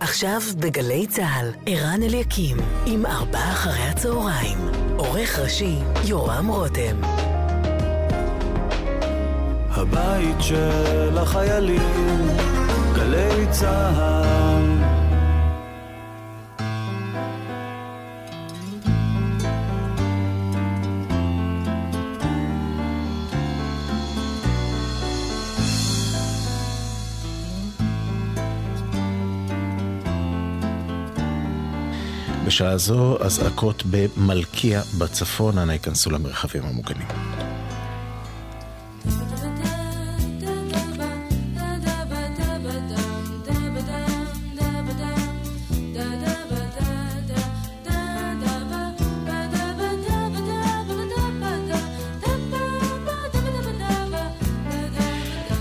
עכשיו בגלי צה"ל, ערן אליקים, עם ארבעה אחרי הצהריים. עורך ראשי, יורם רותם. הבית של החיילים, גלי צה"ל. בשעה זו אזעקות במלכיה בצפון, אנא ייכנסו למרחבים המוגנים.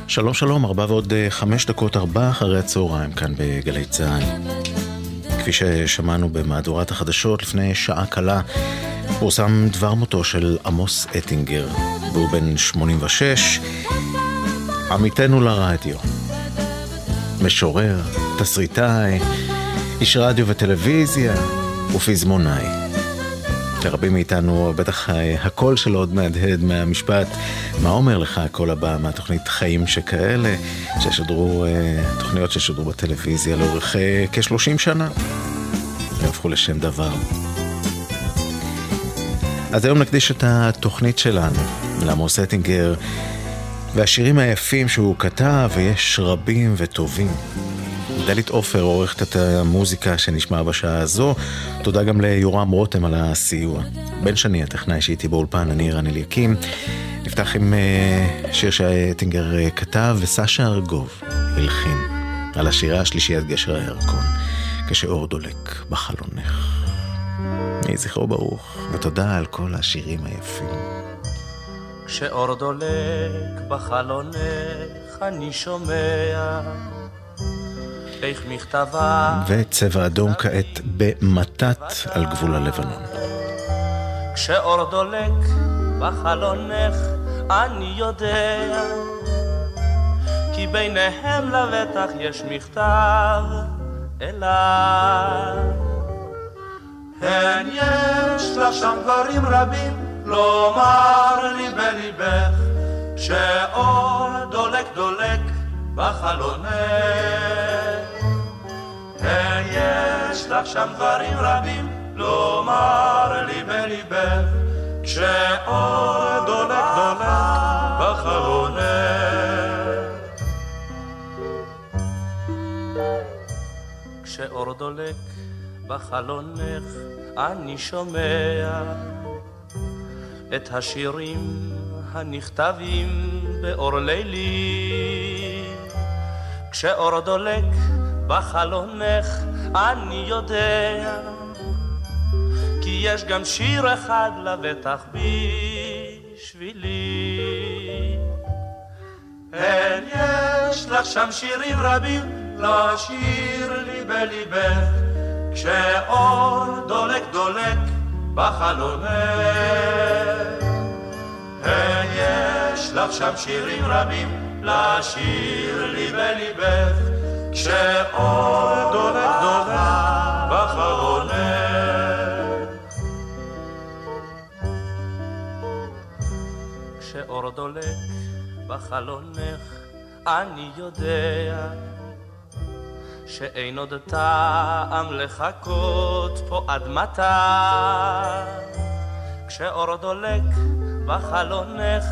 שלום שלום, ארבע ועוד אה, חמש דקות, ארבע אחרי הצהריים כאן בגלי צה"ל. כפי ששמענו במהדורת החדשות לפני שעה קלה, פורסם דבר מותו של עמוס אטינגר, והוא בן 86, עמיתנו לרדיו, משורר, תסריטאי, איש רדיו וטלוויזיה ופזמונאי. לרבים מאיתנו בטח הקול שלו עוד מהדהד מהמשפט מה אומר לך הקול הבא מהתוכנית חיים שכאלה ששדרו, אה, תוכניות ששודרו בטלוויזיה לאורך אה, כ-30 שנה והפכו לשם דבר. אז היום נקדיש את התוכנית שלנו לעמוס אטינגר והשירים היפים שהוא כתב ויש רבים וטובים. דלית עופר עורכת את המוזיקה שנשמע בשעה הזו. תודה גם ליורם רותם על הסיוע. בן שני, הטכנאי שהייתי באולפן, אני רן אליקים. נפתח עם uh, שיר שאטינגר uh, כתב, וסשה ארגוב הלחין על השירה השלישיית גשר הירקון, כשאור דולק בחלונך. יהי זכרו ברוך, ותודה על כל השירים היפים. כשאור דולק בחלונך אני שומע איך מכתבה... וצבע אדום כעת במתת על גבול הלבנון. כשאור דולק בחלונך אני יודע כי ביניהם לבטח יש מכתב אליו. הן יש לך שם דברים רבים לומר לי בליבך שאור דולק דולק בחלונך ויש לך שם דברים רבים לומר לי בליבך, כשאור דולק דולק בחלונך. כשאור דולק בחלונך אני שומע את השירים הנכתבים באור לילי. כשאור דולק בחלונך אני יודע כי יש גם שיר אחד לבטח בשבילי. אין יש לך שם שירים רבים לשיר לי בליבך. כשאור דולק דולק בחלונך אין יש לך שם שירים רבים לשיר לי בליבך כשאור דולק דולק בחלונך. כשאור דולק בחלונך, אני יודע שאין עוד טעם לחכות פה עד מתי. כשאור דולק בחלונך,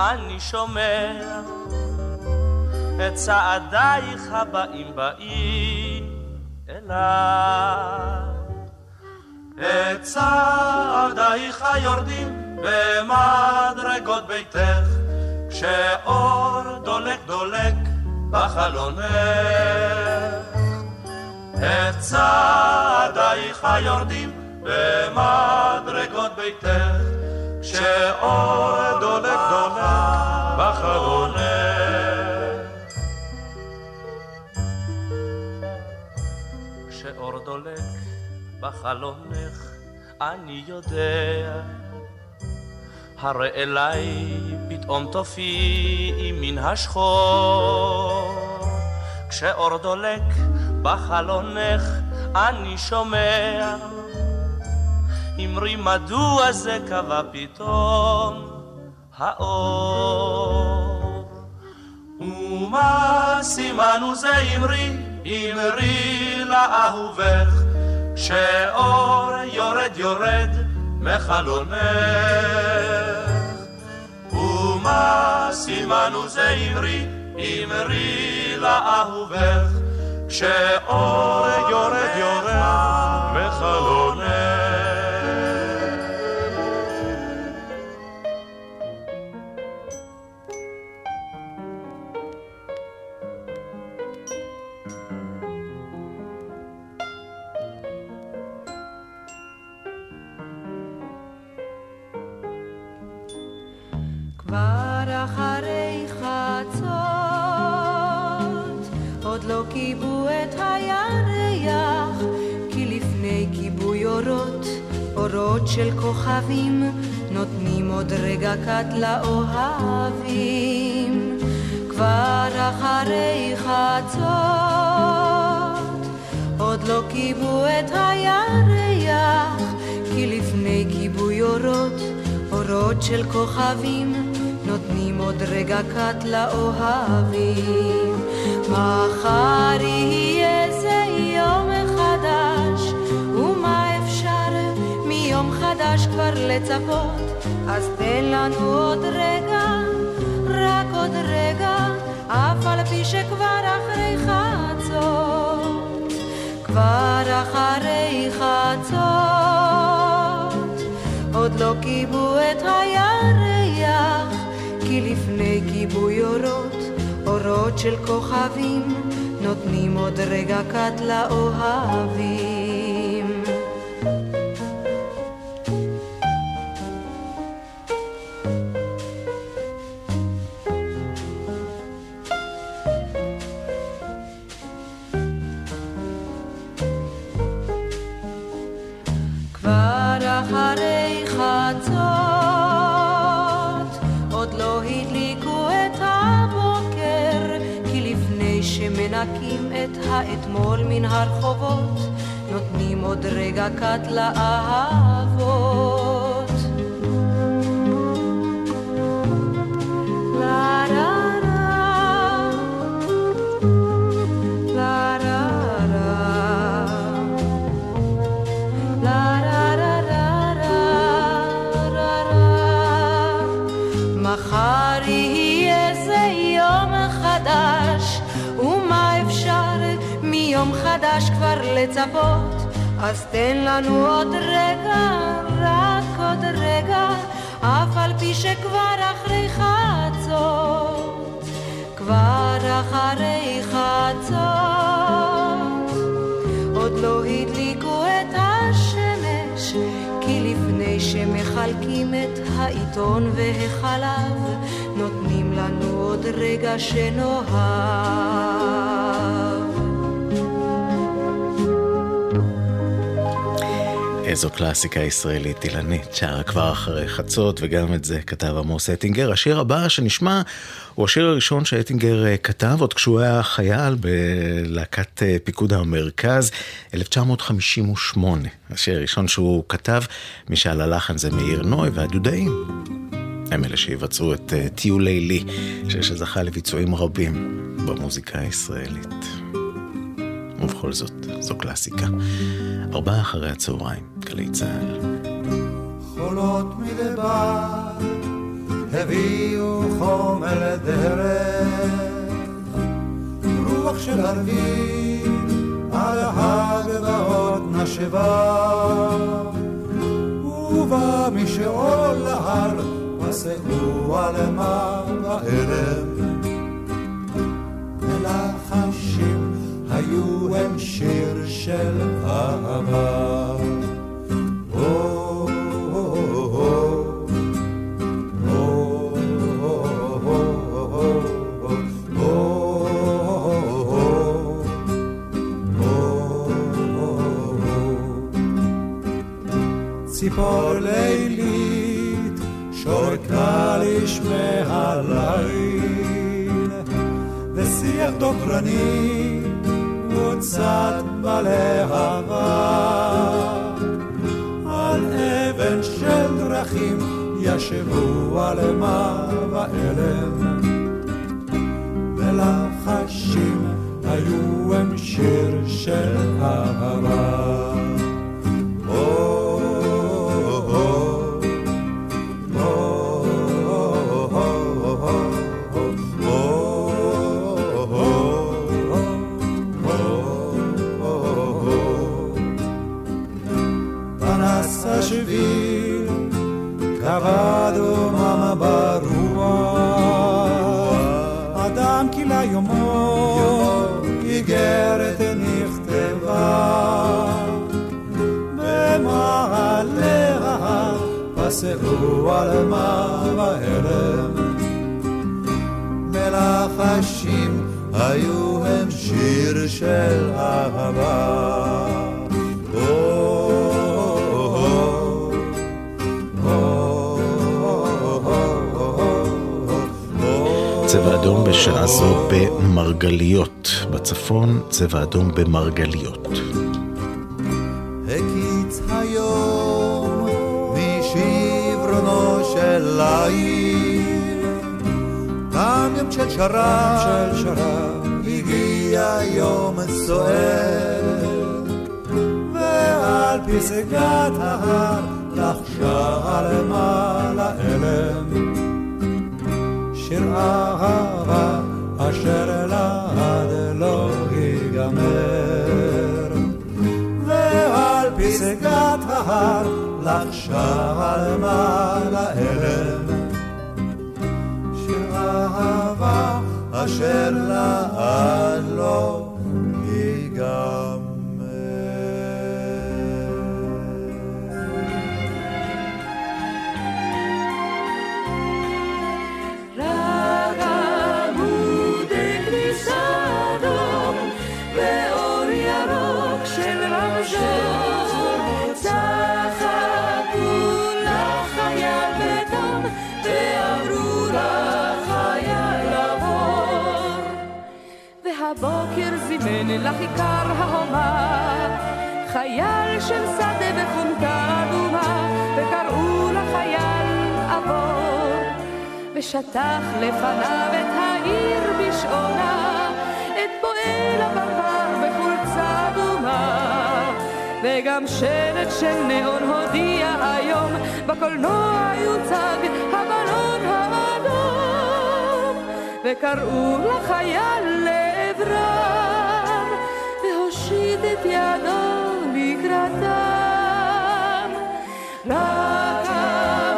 אני שומע את צעדייך הבאים באים אליי. את צעדייך יורדים במדרגות ביתך, כשאור דולק דולק בחלונך. את צעדייך יורדים במדרגות ביתך, כשאור דולק דולק בחלונך. כשאור דולק בחלונך, אני יודע. הרי אליי פתאום תופיעי מן השחור, כשאור דולק בחלונך אני שומע אמרי מדוע זה קבע פתאום? האור. ומה סימנו זה אמרי אמרי לאהובך שאור יורד יורד מחלונך. ומה סימנו זה אמרי אמרי לאהובך כשאור יורד יורד מחלונך אורות של כוכבים, נותנים עוד רגע קט לאוהבים. כבר אחרי חצות, עוד לא כיבו את הירח, כי לפני כיבוי אורות, אורות של כוכבים, נותנים עוד רגע קט לאוהבים. מחר יהיה זה כבר לצפות? אז תן לנו עוד רגע, רק עוד רגע, אף על פי שכבר אחרי חצות, כבר אחרי חצות, עוד לא כיבו את הירח, כי לפני כיבוי אורות אורות של כוכבים נותנים עוד רגע קט לאוהבים. מנקים את האתמול מן הרחובות, נותנים עוד רגע קט לאהבות. מיום חדש כבר לצפות, אז תן לנו עוד רגע, רק עוד רגע, אף על פי שכבר אחרי חצות, כבר אחרי חצות, עוד לא הדליקו את השמש, כי לפני שמחלקים את העיתון והחלב, נותנים לנו עוד רגע שנאהב. איזו קלאסיקה ישראלית אילנית, שרה כבר אחרי חצות, וגם את זה כתב עמוס אטינגר. השיר הבא שנשמע הוא השיר הראשון שאטינגר אה, כתב עוד כשהוא היה חייל בלהקת אה, פיקוד המרכז, 1958. השיר הראשון שהוא כתב, מי שעל הלחן זה מאיר נוי והדודאים. הם אלה שיבצעו את אה, טיולי לי, שזכה לביצועים רבים במוזיקה הישראלית. ובכל זאת, זו קלאסיקה. ארבעה אחרי הצהריים, גלי צה"ל. חולות מדבר הביאו חומר לדרך, רוח של ערבים על הגבעות נשבה, ובא משאול להר, מסעו על בערב. מלחשים היו הם שיר של אהבה. ציפור בשעה זו במרגליות. בצפון צבע אדום במרגליות. לעיר. תם יום של שרב, של שרב, הגיע יום סוער. ועל פסגת ההר לחשה למעלה אלם. שיר אהבה אשר לעד לא ייגמר. ועל פסגת ההר לחשה למעלה אלם, שיר אהבה אשר לעד לא ייגמר. זימן לכיכר ההומה חייל של שדה בחומתה אדומה וקראו לחייל עבור ושטח לפניו את העיר בשעונה את פועל הברבר בחולצה אדומה. וגם שלט של נאון הודיע היום בקולנוע יוצג הבלון האדום וקראו לחייל לעברם, והושיט את ידו לקראתם. רק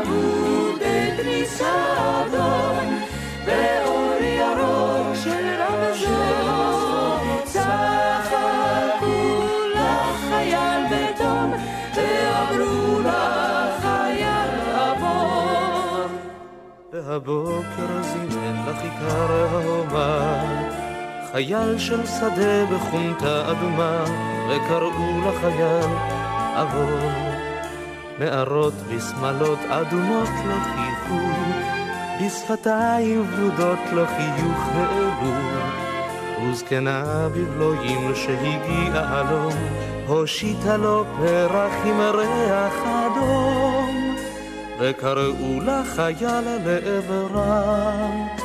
עמודי כניסה אדום, באור ירוק של רמזור, צחקו לחייל בתום, ואמרו לחייל עבור. והבוקר זימן לכיכר ההומה חייל של שדה בחונטה אדומה, וקראו לחייל עבור. נערות בשמלות אדומות לא חייכו, בשפתיים ורודות לא חיוך העלו. וזקנה בבלויים שהגיעה לו, הושיטה לו פרח עם ריח אדום, וקראו לחייל לעברם.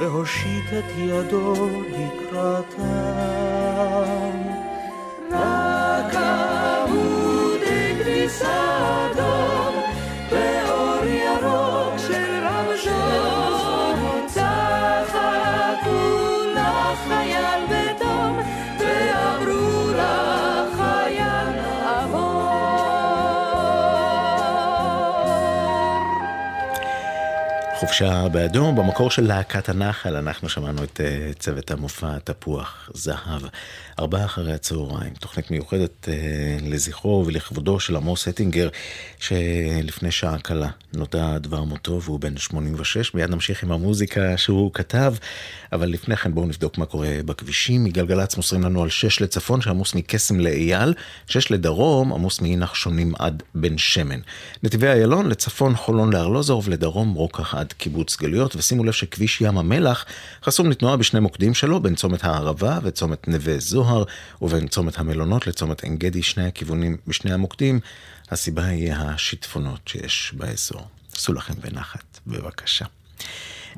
והושיט את ידו לקראתם. חופשה באדום, במקור של להקת הנחל, אנחנו שמענו את uh, צוות המופע תפוח זהב, ארבעה אחרי הצהריים, תוכנית מיוחדת uh, לזכרו ולכבודו של עמוס הטינגר, שלפני שעה קלה נודע דבר מותו והוא בן 86, מיד נמשיך עם המוזיקה שהוא כתב, אבל לפני כן בואו נבדוק מה קורה בכבישים, מגלגלצ מוסרים לנו על 6 לצפון שעמוס מקסם לאייל, 6 לדרום עמוס מנחשונים עד בן שמן. נתיבי איילון לצפון חולון לארלוזורוב, לדרום רוקח עד ליד קיבוץ גלויות, ושימו לב שכביש ים המלח חסום לתנועה בשני מוקדים שלו, בין צומת הערבה וצומת נווה זוהר, ובין צומת המלונות לצומת עין גדי, שני הכיוונים בשני המוקדים. הסיבה היא השיטפונות שיש באזור. עשו לכם בנחת, בבקשה.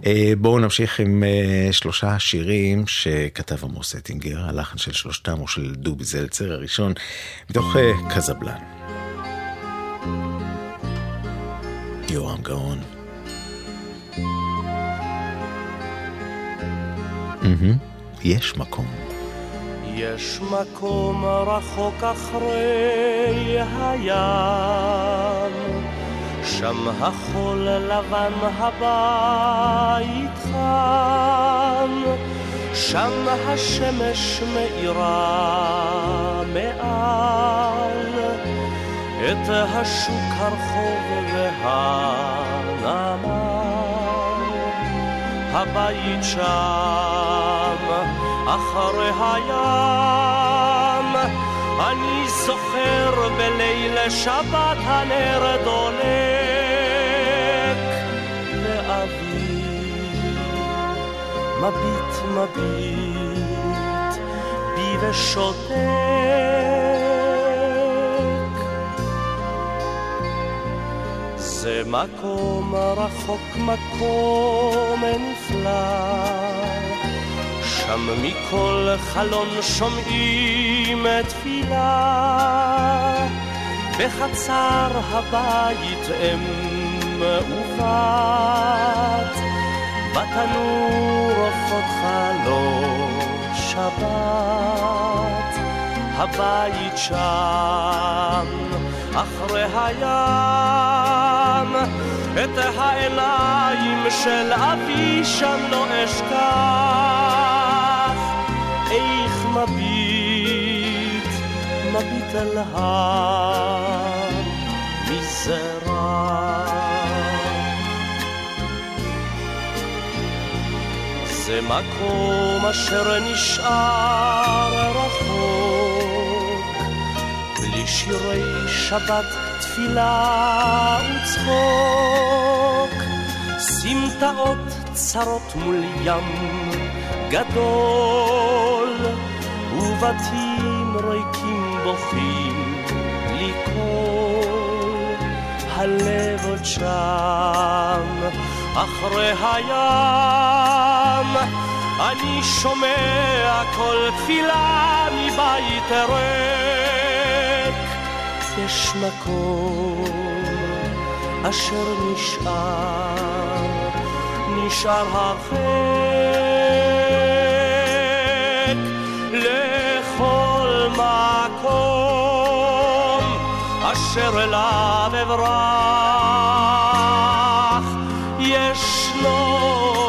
אה, בואו נמשיך עם אה, שלושה שירים שכתב עמוס אטינגר, הלחן של שלושתם הוא של דובי זלצר הראשון, מתוך אה, קזבלן. יורם גאון. יש מקום. יש מקום רחוק אחרי הים שם החול לבן הבית חם, שם השמש מאירה מעל את השוק הרחוב והנמל. הבית שם אחרי הים. אני זוכר בליל שבת הנר דולק לאבי מביט מביט בי ושותק זה מקום רחוק מקום נפלא. שם מכל חלון שומעים תפילה, בחצר הבית אם ובת, בתנור עופות חלון שבת. הבית שם, אחרי הים, את העיניים של אבי שם לא אשכח. איך מביט, מביט על המזרח. זה מקום אשר נשאר רחוק, שירי שבת, תפילה וצחוק, סמטאות צרות מול ים גדול, ובתים ריקים בוכים לי קול. הלב עוד שם, אחרי הים, אני שומע כל תפילה מבית ריק. יש מקום אשר נשאר, נשאר החטא. מקום אשר אליו אברח ישנו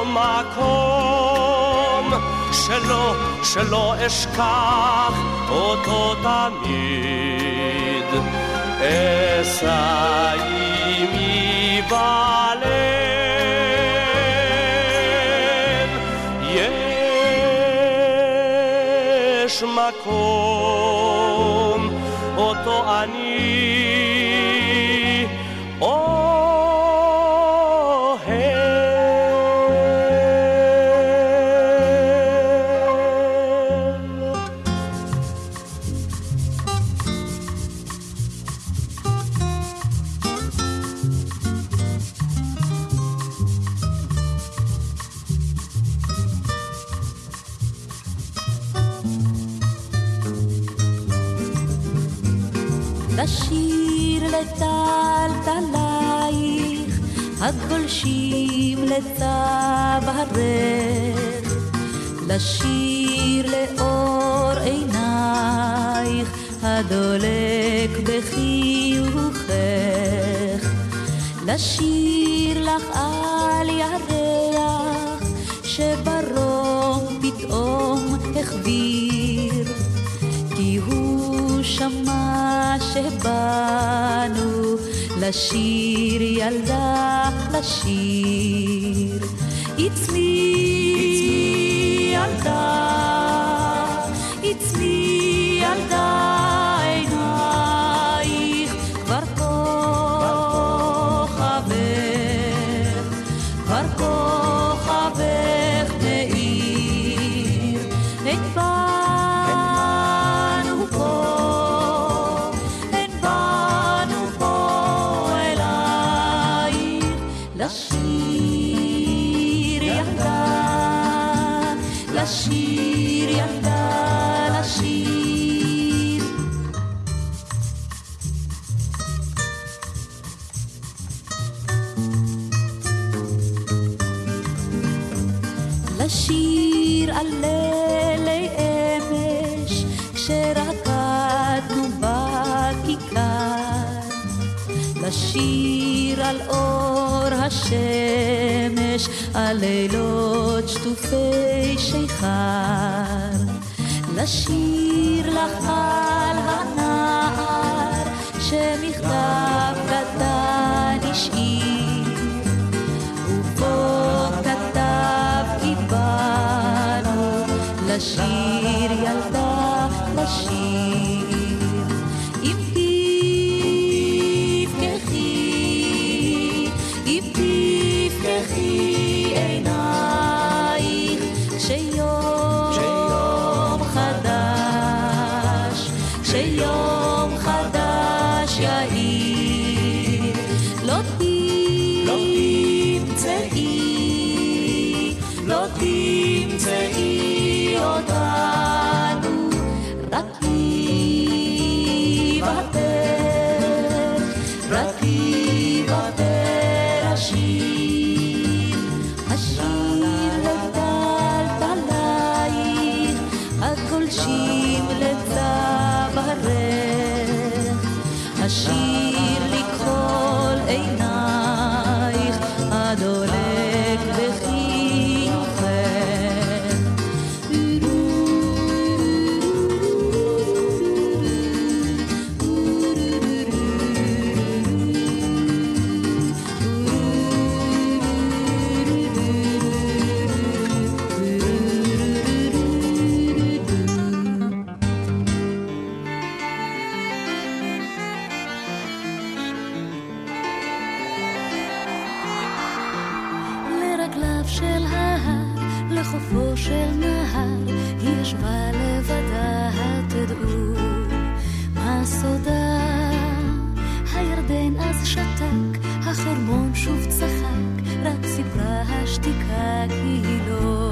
מקום שלא, שלא אשכח אותו תמיד אשא עימי בלב מקום אותו אני לשיר לאור עינייך, הדולק בחיוכך, לשיר לך על ירח, שברום פתאום החביר, כי הוא שמע שבאנו לשיר ילדה, לשיר. It's me, ילדה, cantare שטופי שיכר, לשיר לך סף של ההר, לחופו של נהר, היא ישבה לבדה, תדעו מה סודה. הירדן אז שתק, החרמון שוב צחק, רק סיפרה השתיקה כי היא לא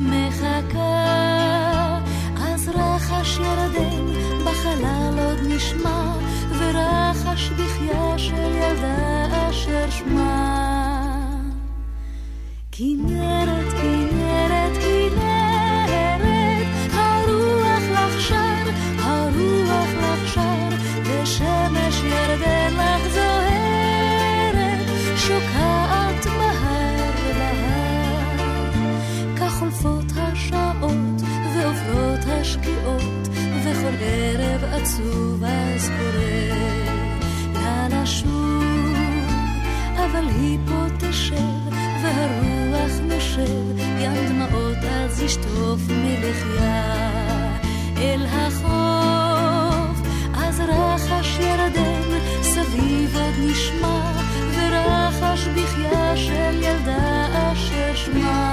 מחכה. אז רחש ירדן, בחלל עוד נשמע, ורחש בחייה של ילדה אשר שמה. כנרת, כנרת, כנרת, הרוח לך שר, הרוח לך שר, ושמש ירדן לך זוהרת, שוקעת בהר להר. כך חולפות השעות, ועוברות השקיעות, וכל ערב עצוב אז קורה לה לשוב, אבל היא פה חושב, גם דמעות אז ישטוף מלחייה אל החוף. אז רחש ירדם, סביב עוד נשמע, ורחש בחייה של ילדה אשר שמה.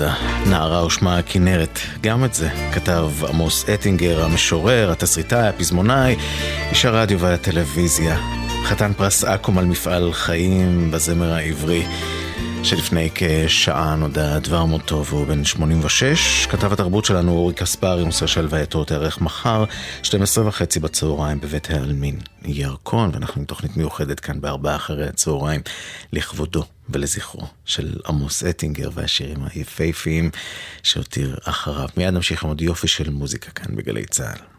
עזה, נערה ושמה הכנרת, גם את זה כתב עמוס אטינגר, המשורר, התסריטאי, הפזמונאי, איש הרדיו והטלוויזיה. חתן פרס אקו"ם על מפעל חיים בזמר העברי. שלפני כשעה נודע דבר מותו והוא בן 86. כתב התרבות שלנו אורי קספרי, מוסר של הלווייתו תארך מחר, 12 וחצי בצהריים בבית העלמין ירקון, ואנחנו עם תוכנית מיוחדת כאן בארבעה אחרי הצהריים לכבודו ולזכרו של עמוס אטינגר והשירים היפהפיים שהותיר אחריו. מיד נמשיך עם עוד יופי של מוזיקה כאן בגלי צה"ל.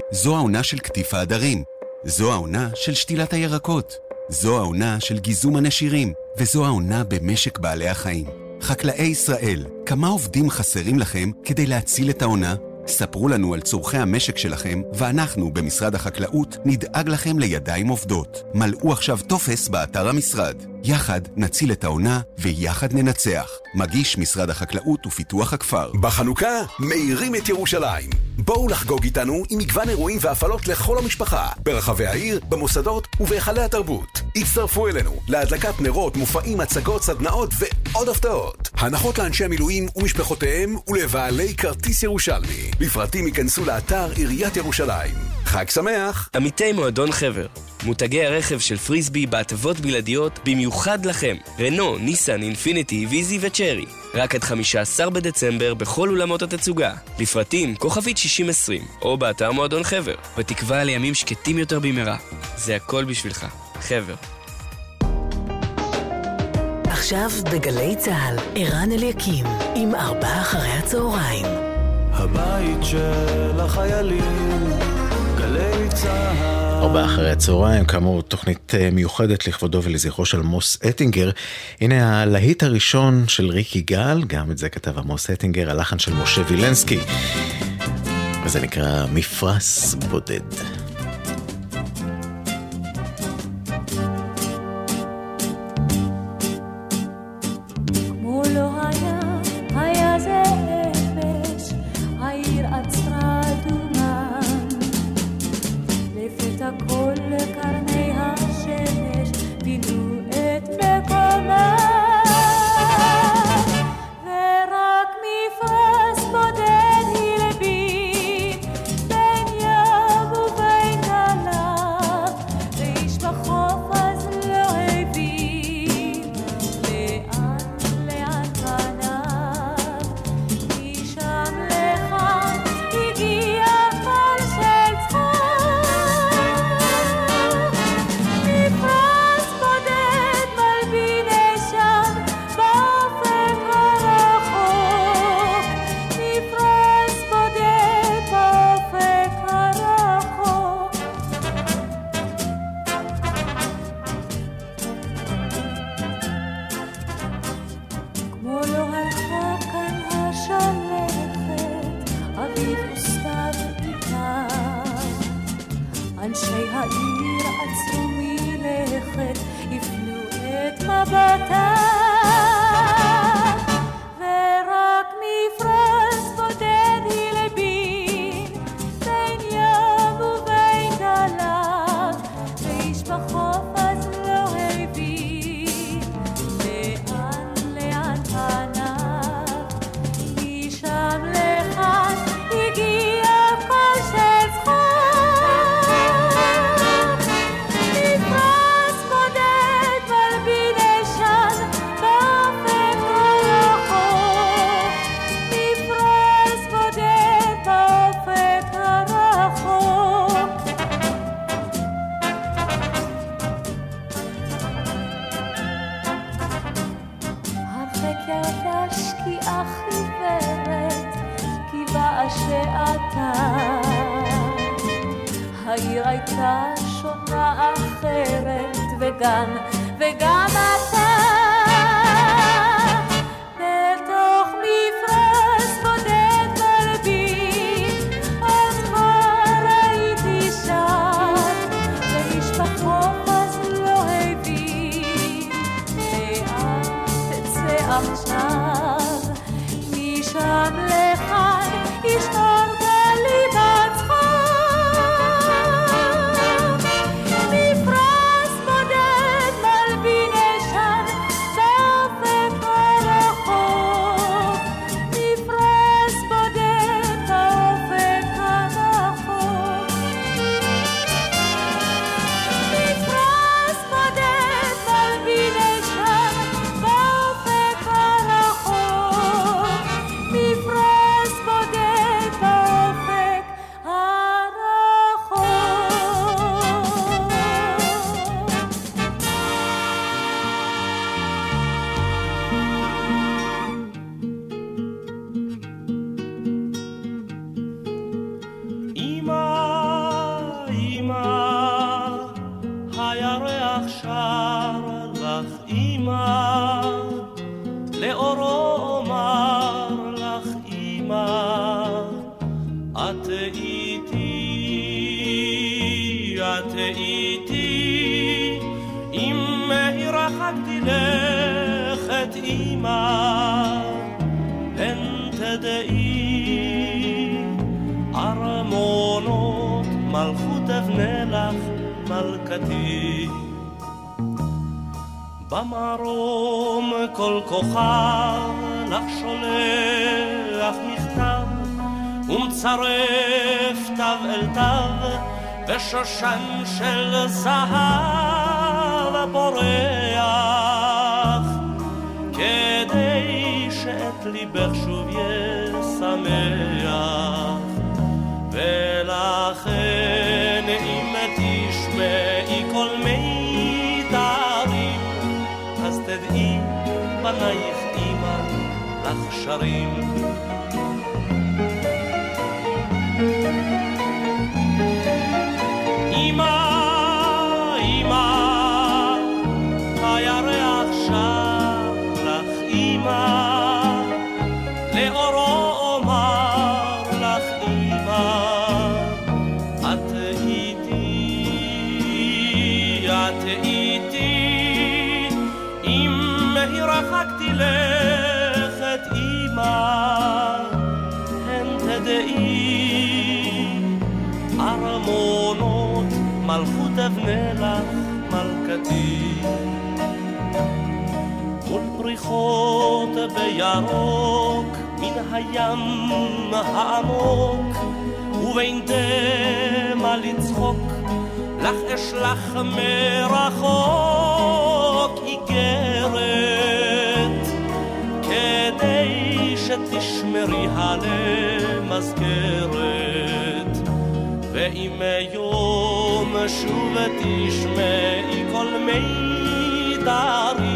זו העונה של קטיף העדרים. זו העונה של שתילת הירקות. זו העונה של גיזום הנשירים. וזו העונה במשק בעלי החיים. חקלאי ישראל, כמה עובדים חסרים לכם כדי להציל את העונה? ספרו לנו על צורכי המשק שלכם, ואנחנו, במשרד החקלאות, נדאג לכם לידיים עובדות. מלאו עכשיו טופס באתר המשרד. יחד נציל את העונה, ויחד ננצח. מגיש משרד החקלאות ופיתוח הכפר. בחנוכה מאירים את ירושלים. בואו לחגוג איתנו עם מגוון אירועים והפעלות לכל המשפחה, ברחבי העיר, במוסדות ובהיכלי התרבות. הצטרפו אלינו להדלקת נרות, מופעים, הצגות, סדנאות ועוד הפתעות. הנחות לאנשי המילואים ומשפחותיהם ולבעלי כרטיס ירושלמי. לפרטים ייכנסו לאתר עיריית ירושלים. חג שמח! עמיתי מועדון חבר, מותגי הרכב של פריסבי בהטבות בלעדיות במיוחד לכם. רנו, ניסן, אינפיניטי, ויזי וצ'רי. רק עד 15 בדצמבר בכל אולמות התצוגה. לפרטים כוכבית 6020 או באתר מועדון חבר. בתקווה לימים שקטים יותר במהרה. זה הכל בשבילך. חבר. עכשיו בגלי צה"ל, ערן אליקים, עם ארבעה אחרי הצהריים. הבית של החיילים, גלי צה"ל. ארבעה אחרי הצהריים, כאמור תוכנית אה, מיוחדת לכבודו ולזכרו של עמוס אטינגר. הנה הלהיט הראשון של ריק יגאל, גם את זה כתב עמוס אטינגר, הלחן של משה וילנסקי. וזה נקרא מפרש בודד. וגם, וגם אתה הרחקתי לכת אמא, פן תדעי ארמונות מלכות אבנה לך מלכתי. במרום כל כוכב לך שולח מכתב ומצרף תו אל תו ושושן של זהב בורח ליבך שוב ישמח. ולכן אם תשמעי כל מיתרים אז תדעי בנייך אמא לך שרים פריחות בירוק מן הים העמוק ובין דמע לצחוק לך אשלח מרחוק איגרת כדי שתשמרי למזכרת ואם יום שוב תשמעי כל תדעי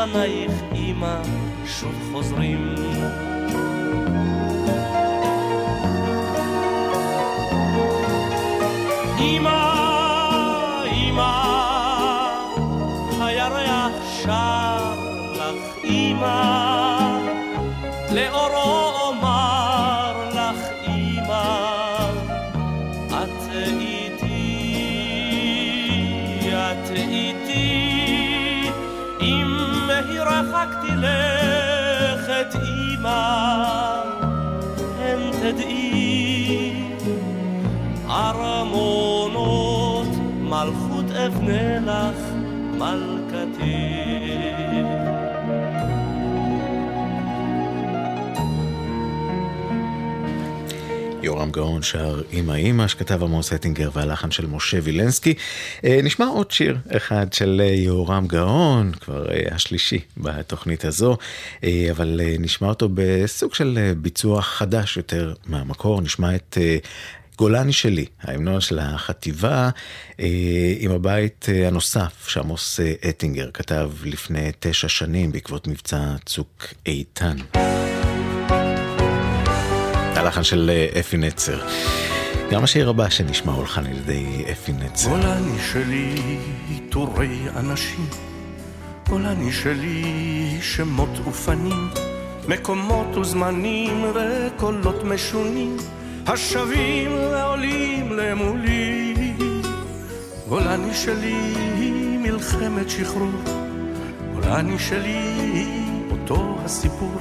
בנייך אמא שוב חוזרים. אבנה לך מלכתי. יורם גאון שר "אמא אמא" שכתב עמוס הטינגר והלחן של משה וילנסקי. אה, נשמע עוד שיר אחד של אה, יורם גאון, כבר אה, השלישי בתוכנית הזו, אבל נשמע אותו בסוג של ביצוע חדש יותר מהמקור, נשמע את... גולני שלי, ההמנון של החטיבה אה, עם הבית אה, הנוסף שעמוס אה, אטינגר כתב לפני תשע שנים בעקבות מבצע צוק איתן. הלחן של אפי נצר. גם השיר הבא שנשמע הולחן על ידי אפי נצר. גולני שלי, עיטורי אנשים, גולני שלי, שמות ופנים, מקומות וזמנים וקולות משונים, השבים ועולים למולי. גולני שלי, מלחמת שחרור, גולני שלי היא אותו הסיפור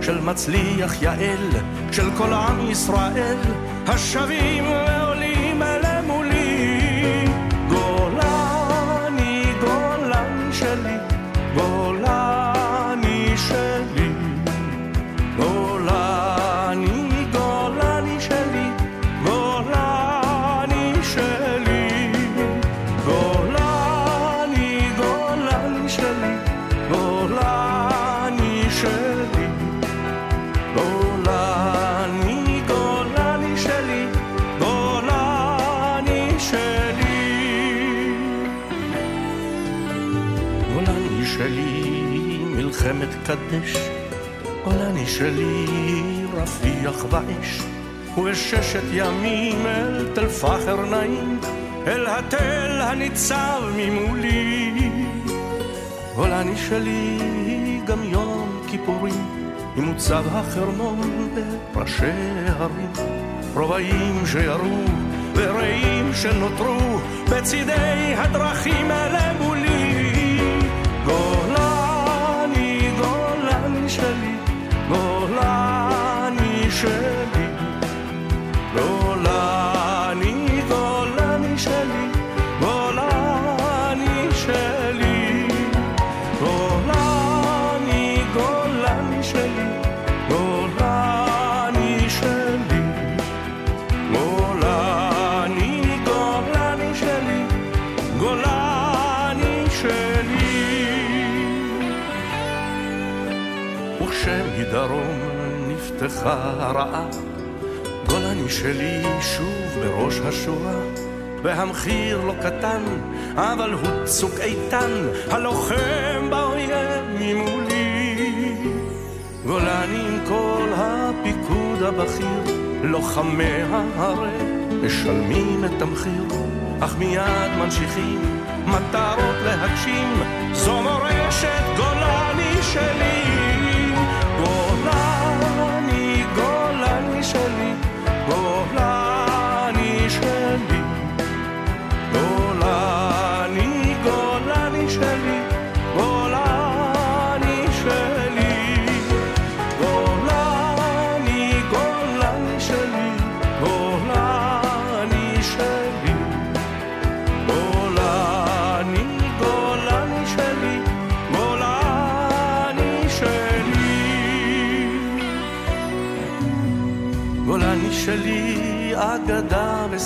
של מצליח יעל, של כל עם ישראל, השבים ועולים מלחמת קדש, גולני שלי, רפיח ואש. ובששת ימים אל תל פחר נעים, אל התל הניצב ממולי. גולני שלי, גם יום כיפורים. עם מוצב החרמון בפרשי ההרים, רובעים שירו ורעים שנותרו בצידי הדרכים למולי. נפתחה הרעה, גולני שלי שוב בראש השורה. והמחיר לא קטן, אבל הוא צוק איתן, הלוחם באויב ממולי. גולני עם כל הפיקוד הבכיר, לוחמי ההרי משלמים את המחיר, אך מיד ממשיכים מטרות להגשים, זו מורשת גולני שלי.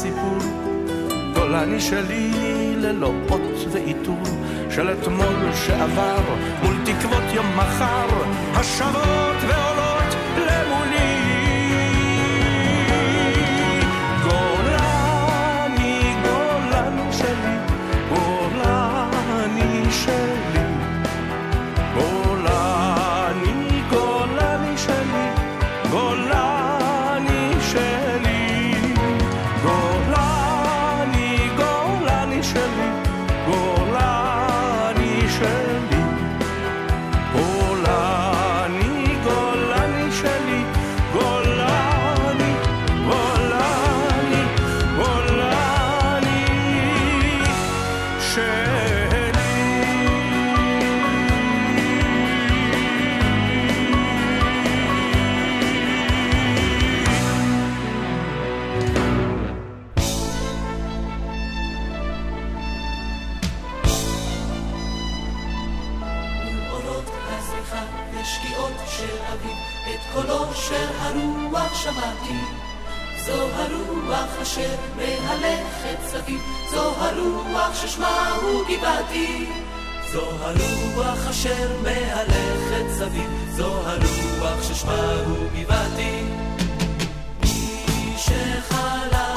אגדה וסיפור. גולני שלי ללא אות ועיטור של אתמול שעבר מול תקוות יום מחר השבות ועולות ששמה הוא גבעתי. זו הרוח אשר מהלכת סביב, זו הרוח ששמה הוא גבעתי. מי שחלם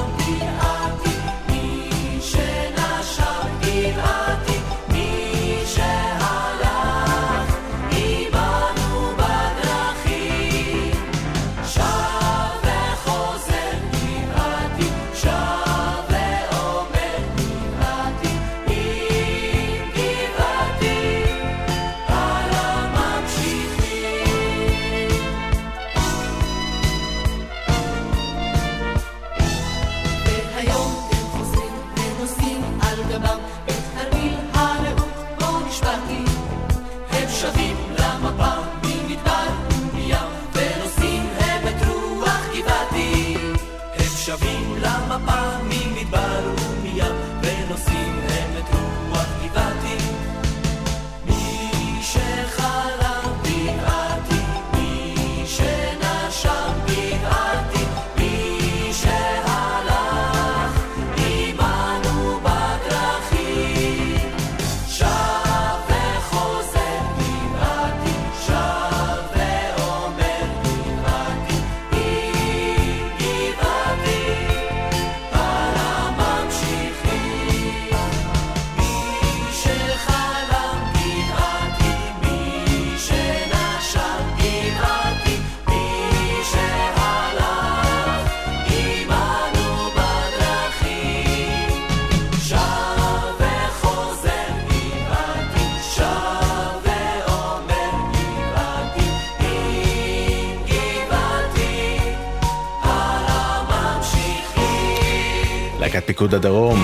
פיקוד הדרום,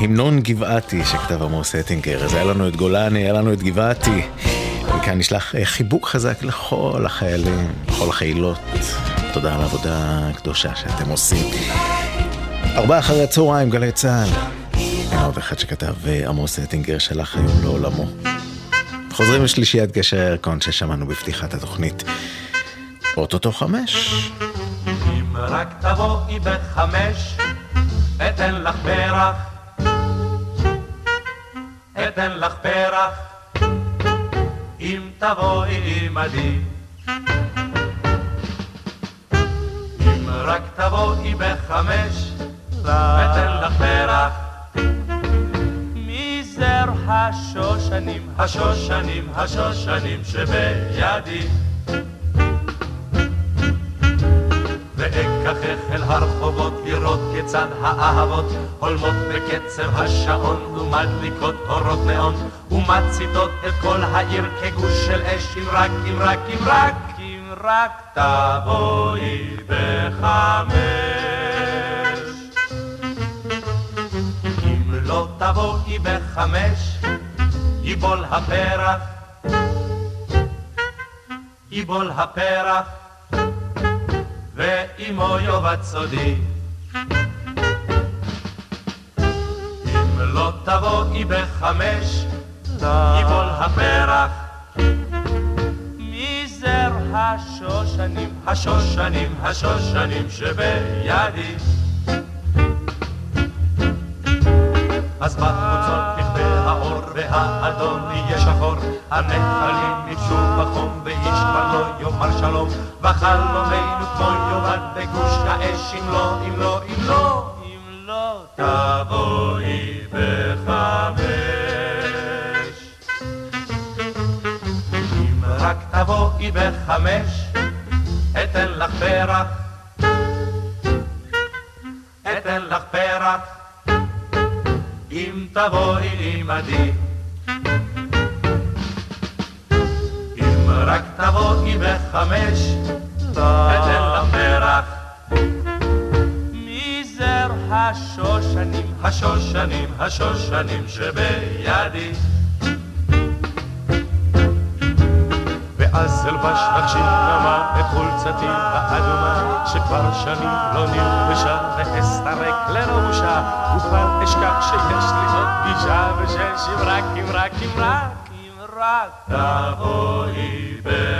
המנון גבעתי שכתב עמוס אטינגר, אז היה לנו את גולני, היה לנו את גבעתי. וכאן נשלח אה, חיבוק חזק לכל החיילים, לכל החיילות. תודה על העבודה הקדושה שאתם עושים. ארבעה אחרי הצהריים, גלי צה"ל. הנה עוד אחד שכתב אה, עמוס אטינגר שלח היום לעולמו. חוזרים לשלישיית גשר הירקון ששמענו בפתיחת התוכנית. אוטוטו חמש. אם רק תבואי בחמש, אתן לך פרח. אתן לך פרח. אם תבואי עמדי. אם רק תבואי בחמש, אתן לך פרח. מזר השושנים, השושנים, השושנים שבידי. ואקחך אל הרחובות לראות כיצד האהבות הולמות בקצב השעון ומדליקות אורות נאון ומציתות את כל העיר כגוש של אש אם רק, אם רק, אם רק, אם רק תבואי בחמש. אם לא תבואי בחמש, ייבול הפרח, ייבול הפרח ואימו יאבד סודי. אם לא תבואי בחמש, ייבול הפרח. מזר השושנים, השושנים, השושנים שבידי. אז בחוצות יכבה האור והאדום יהיה שחור, הנחלים ניפשו בחום ואיש כבר לא יאמר שלום, וחלומנו כמו יאבד בגוש האש, אם לא, אם לא, אם לא, אם לא תבואי בחמש. אם רק תבואי בחמש, אתן לך פרח, אתן לך פרח. אם תבואי עמדי. רק תבואי בחמש, אתן לך פרח. מזר השושנים, השושנים, השושנים שבידי. ואז אלבש נפשי נמה את חולצתי האדומה שכבר שנים לא נלבשה ואסתרק ללא בושה וכבר אשכח שיש לי עוד פגישה ושש אם רק אם רק תבואי בחמש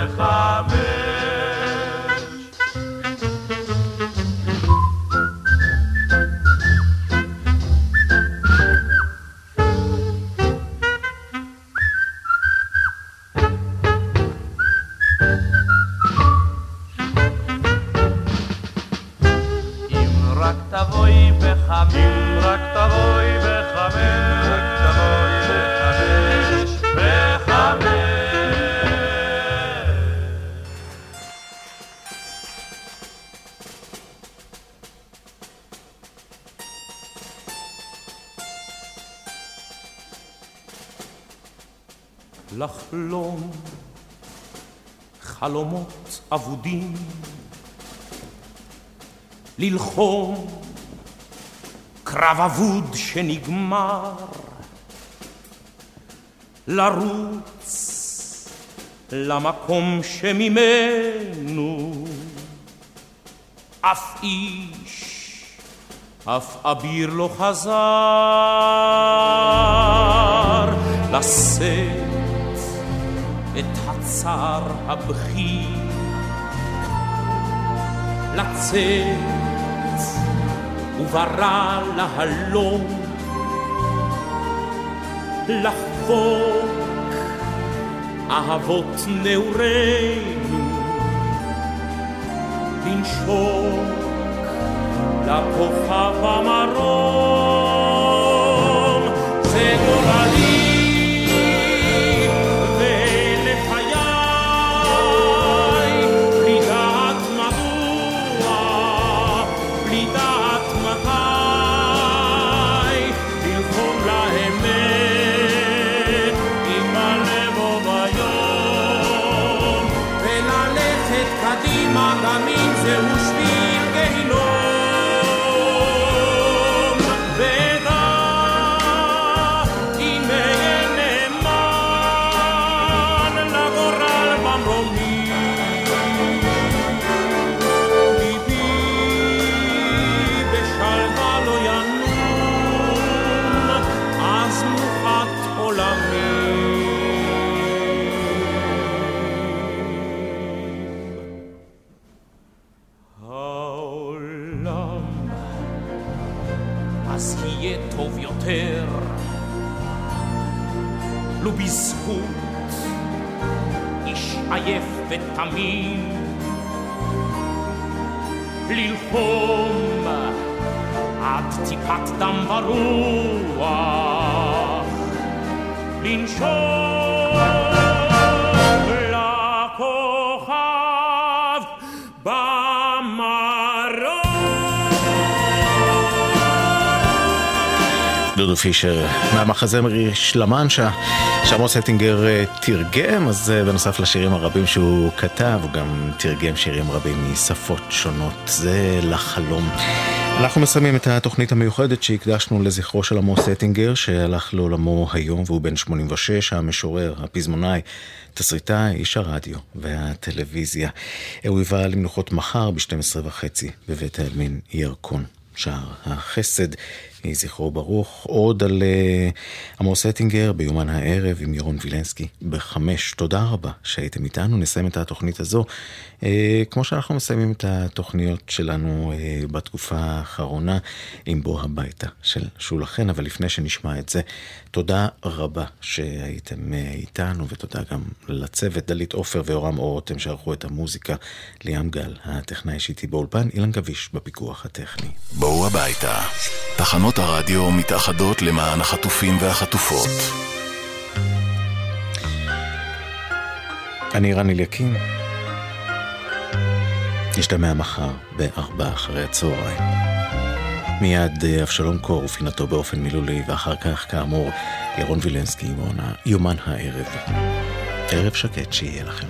אבודים, ללחום קרב אבוד שנגמר, לרוץ למקום שממנו אף איש, אף אביר לא חזר, לשאת את הצער הבכי, לצאת וברא להלום, לחבוק אהבות נעורינו, לנשוק לכוכב המרום, famille. L'île Fôme, Acticat d'Ambaroua, l'Inchon. דודו פישר מהמחזה שלמנשה שעמוס הטינגר אה, תרגם, אז אה, בנוסף לשירים הרבים שהוא כתב, הוא גם תרגם שירים רבים משפות שונות. זה לחלום. אנחנו מסיימים את התוכנית המיוחדת שהקדשנו לזכרו של עמוס הטינגר, שהלך לעולמו היום והוא בן 86, המשורר, הפזמונאי, תסריטאי, איש הרדיו והטלוויזיה. הוא יבוא למנוחות מחר ב-12 וחצי בבית העלמין ירקון. שער החסד יהי זכרו ברוך. עוד על uh, עמוס אטינגר ביומן הערב עם ירון וילנסקי בחמש. תודה רבה שהייתם איתנו. נסיים את התוכנית הזו uh, כמו שאנחנו מסיימים את התוכניות שלנו uh, בתקופה האחרונה עם בוא הביתה של שולה חן. אבל לפני שנשמע את זה, תודה רבה שהייתם uh, איתנו ותודה גם לצוות דלית עופר ויורם אורותם שערכו את המוזיקה. ליאם גל, הטכנאי שאיתי באולפן, אילן גביש בפיקוח הטכני. בואו הביתה. תחנות הרדיו מתאחדות למען החטופים והחטופות. אני רן אליקים. נשתמע מחר בארבע אחרי הצהריים. מיד אה, אבשלום קור ופינתו באופן מילולי, ואחר כך, כאמור, ירון וילנסקי עם עונה יומן הערב. ערב שקט שיהיה לכם.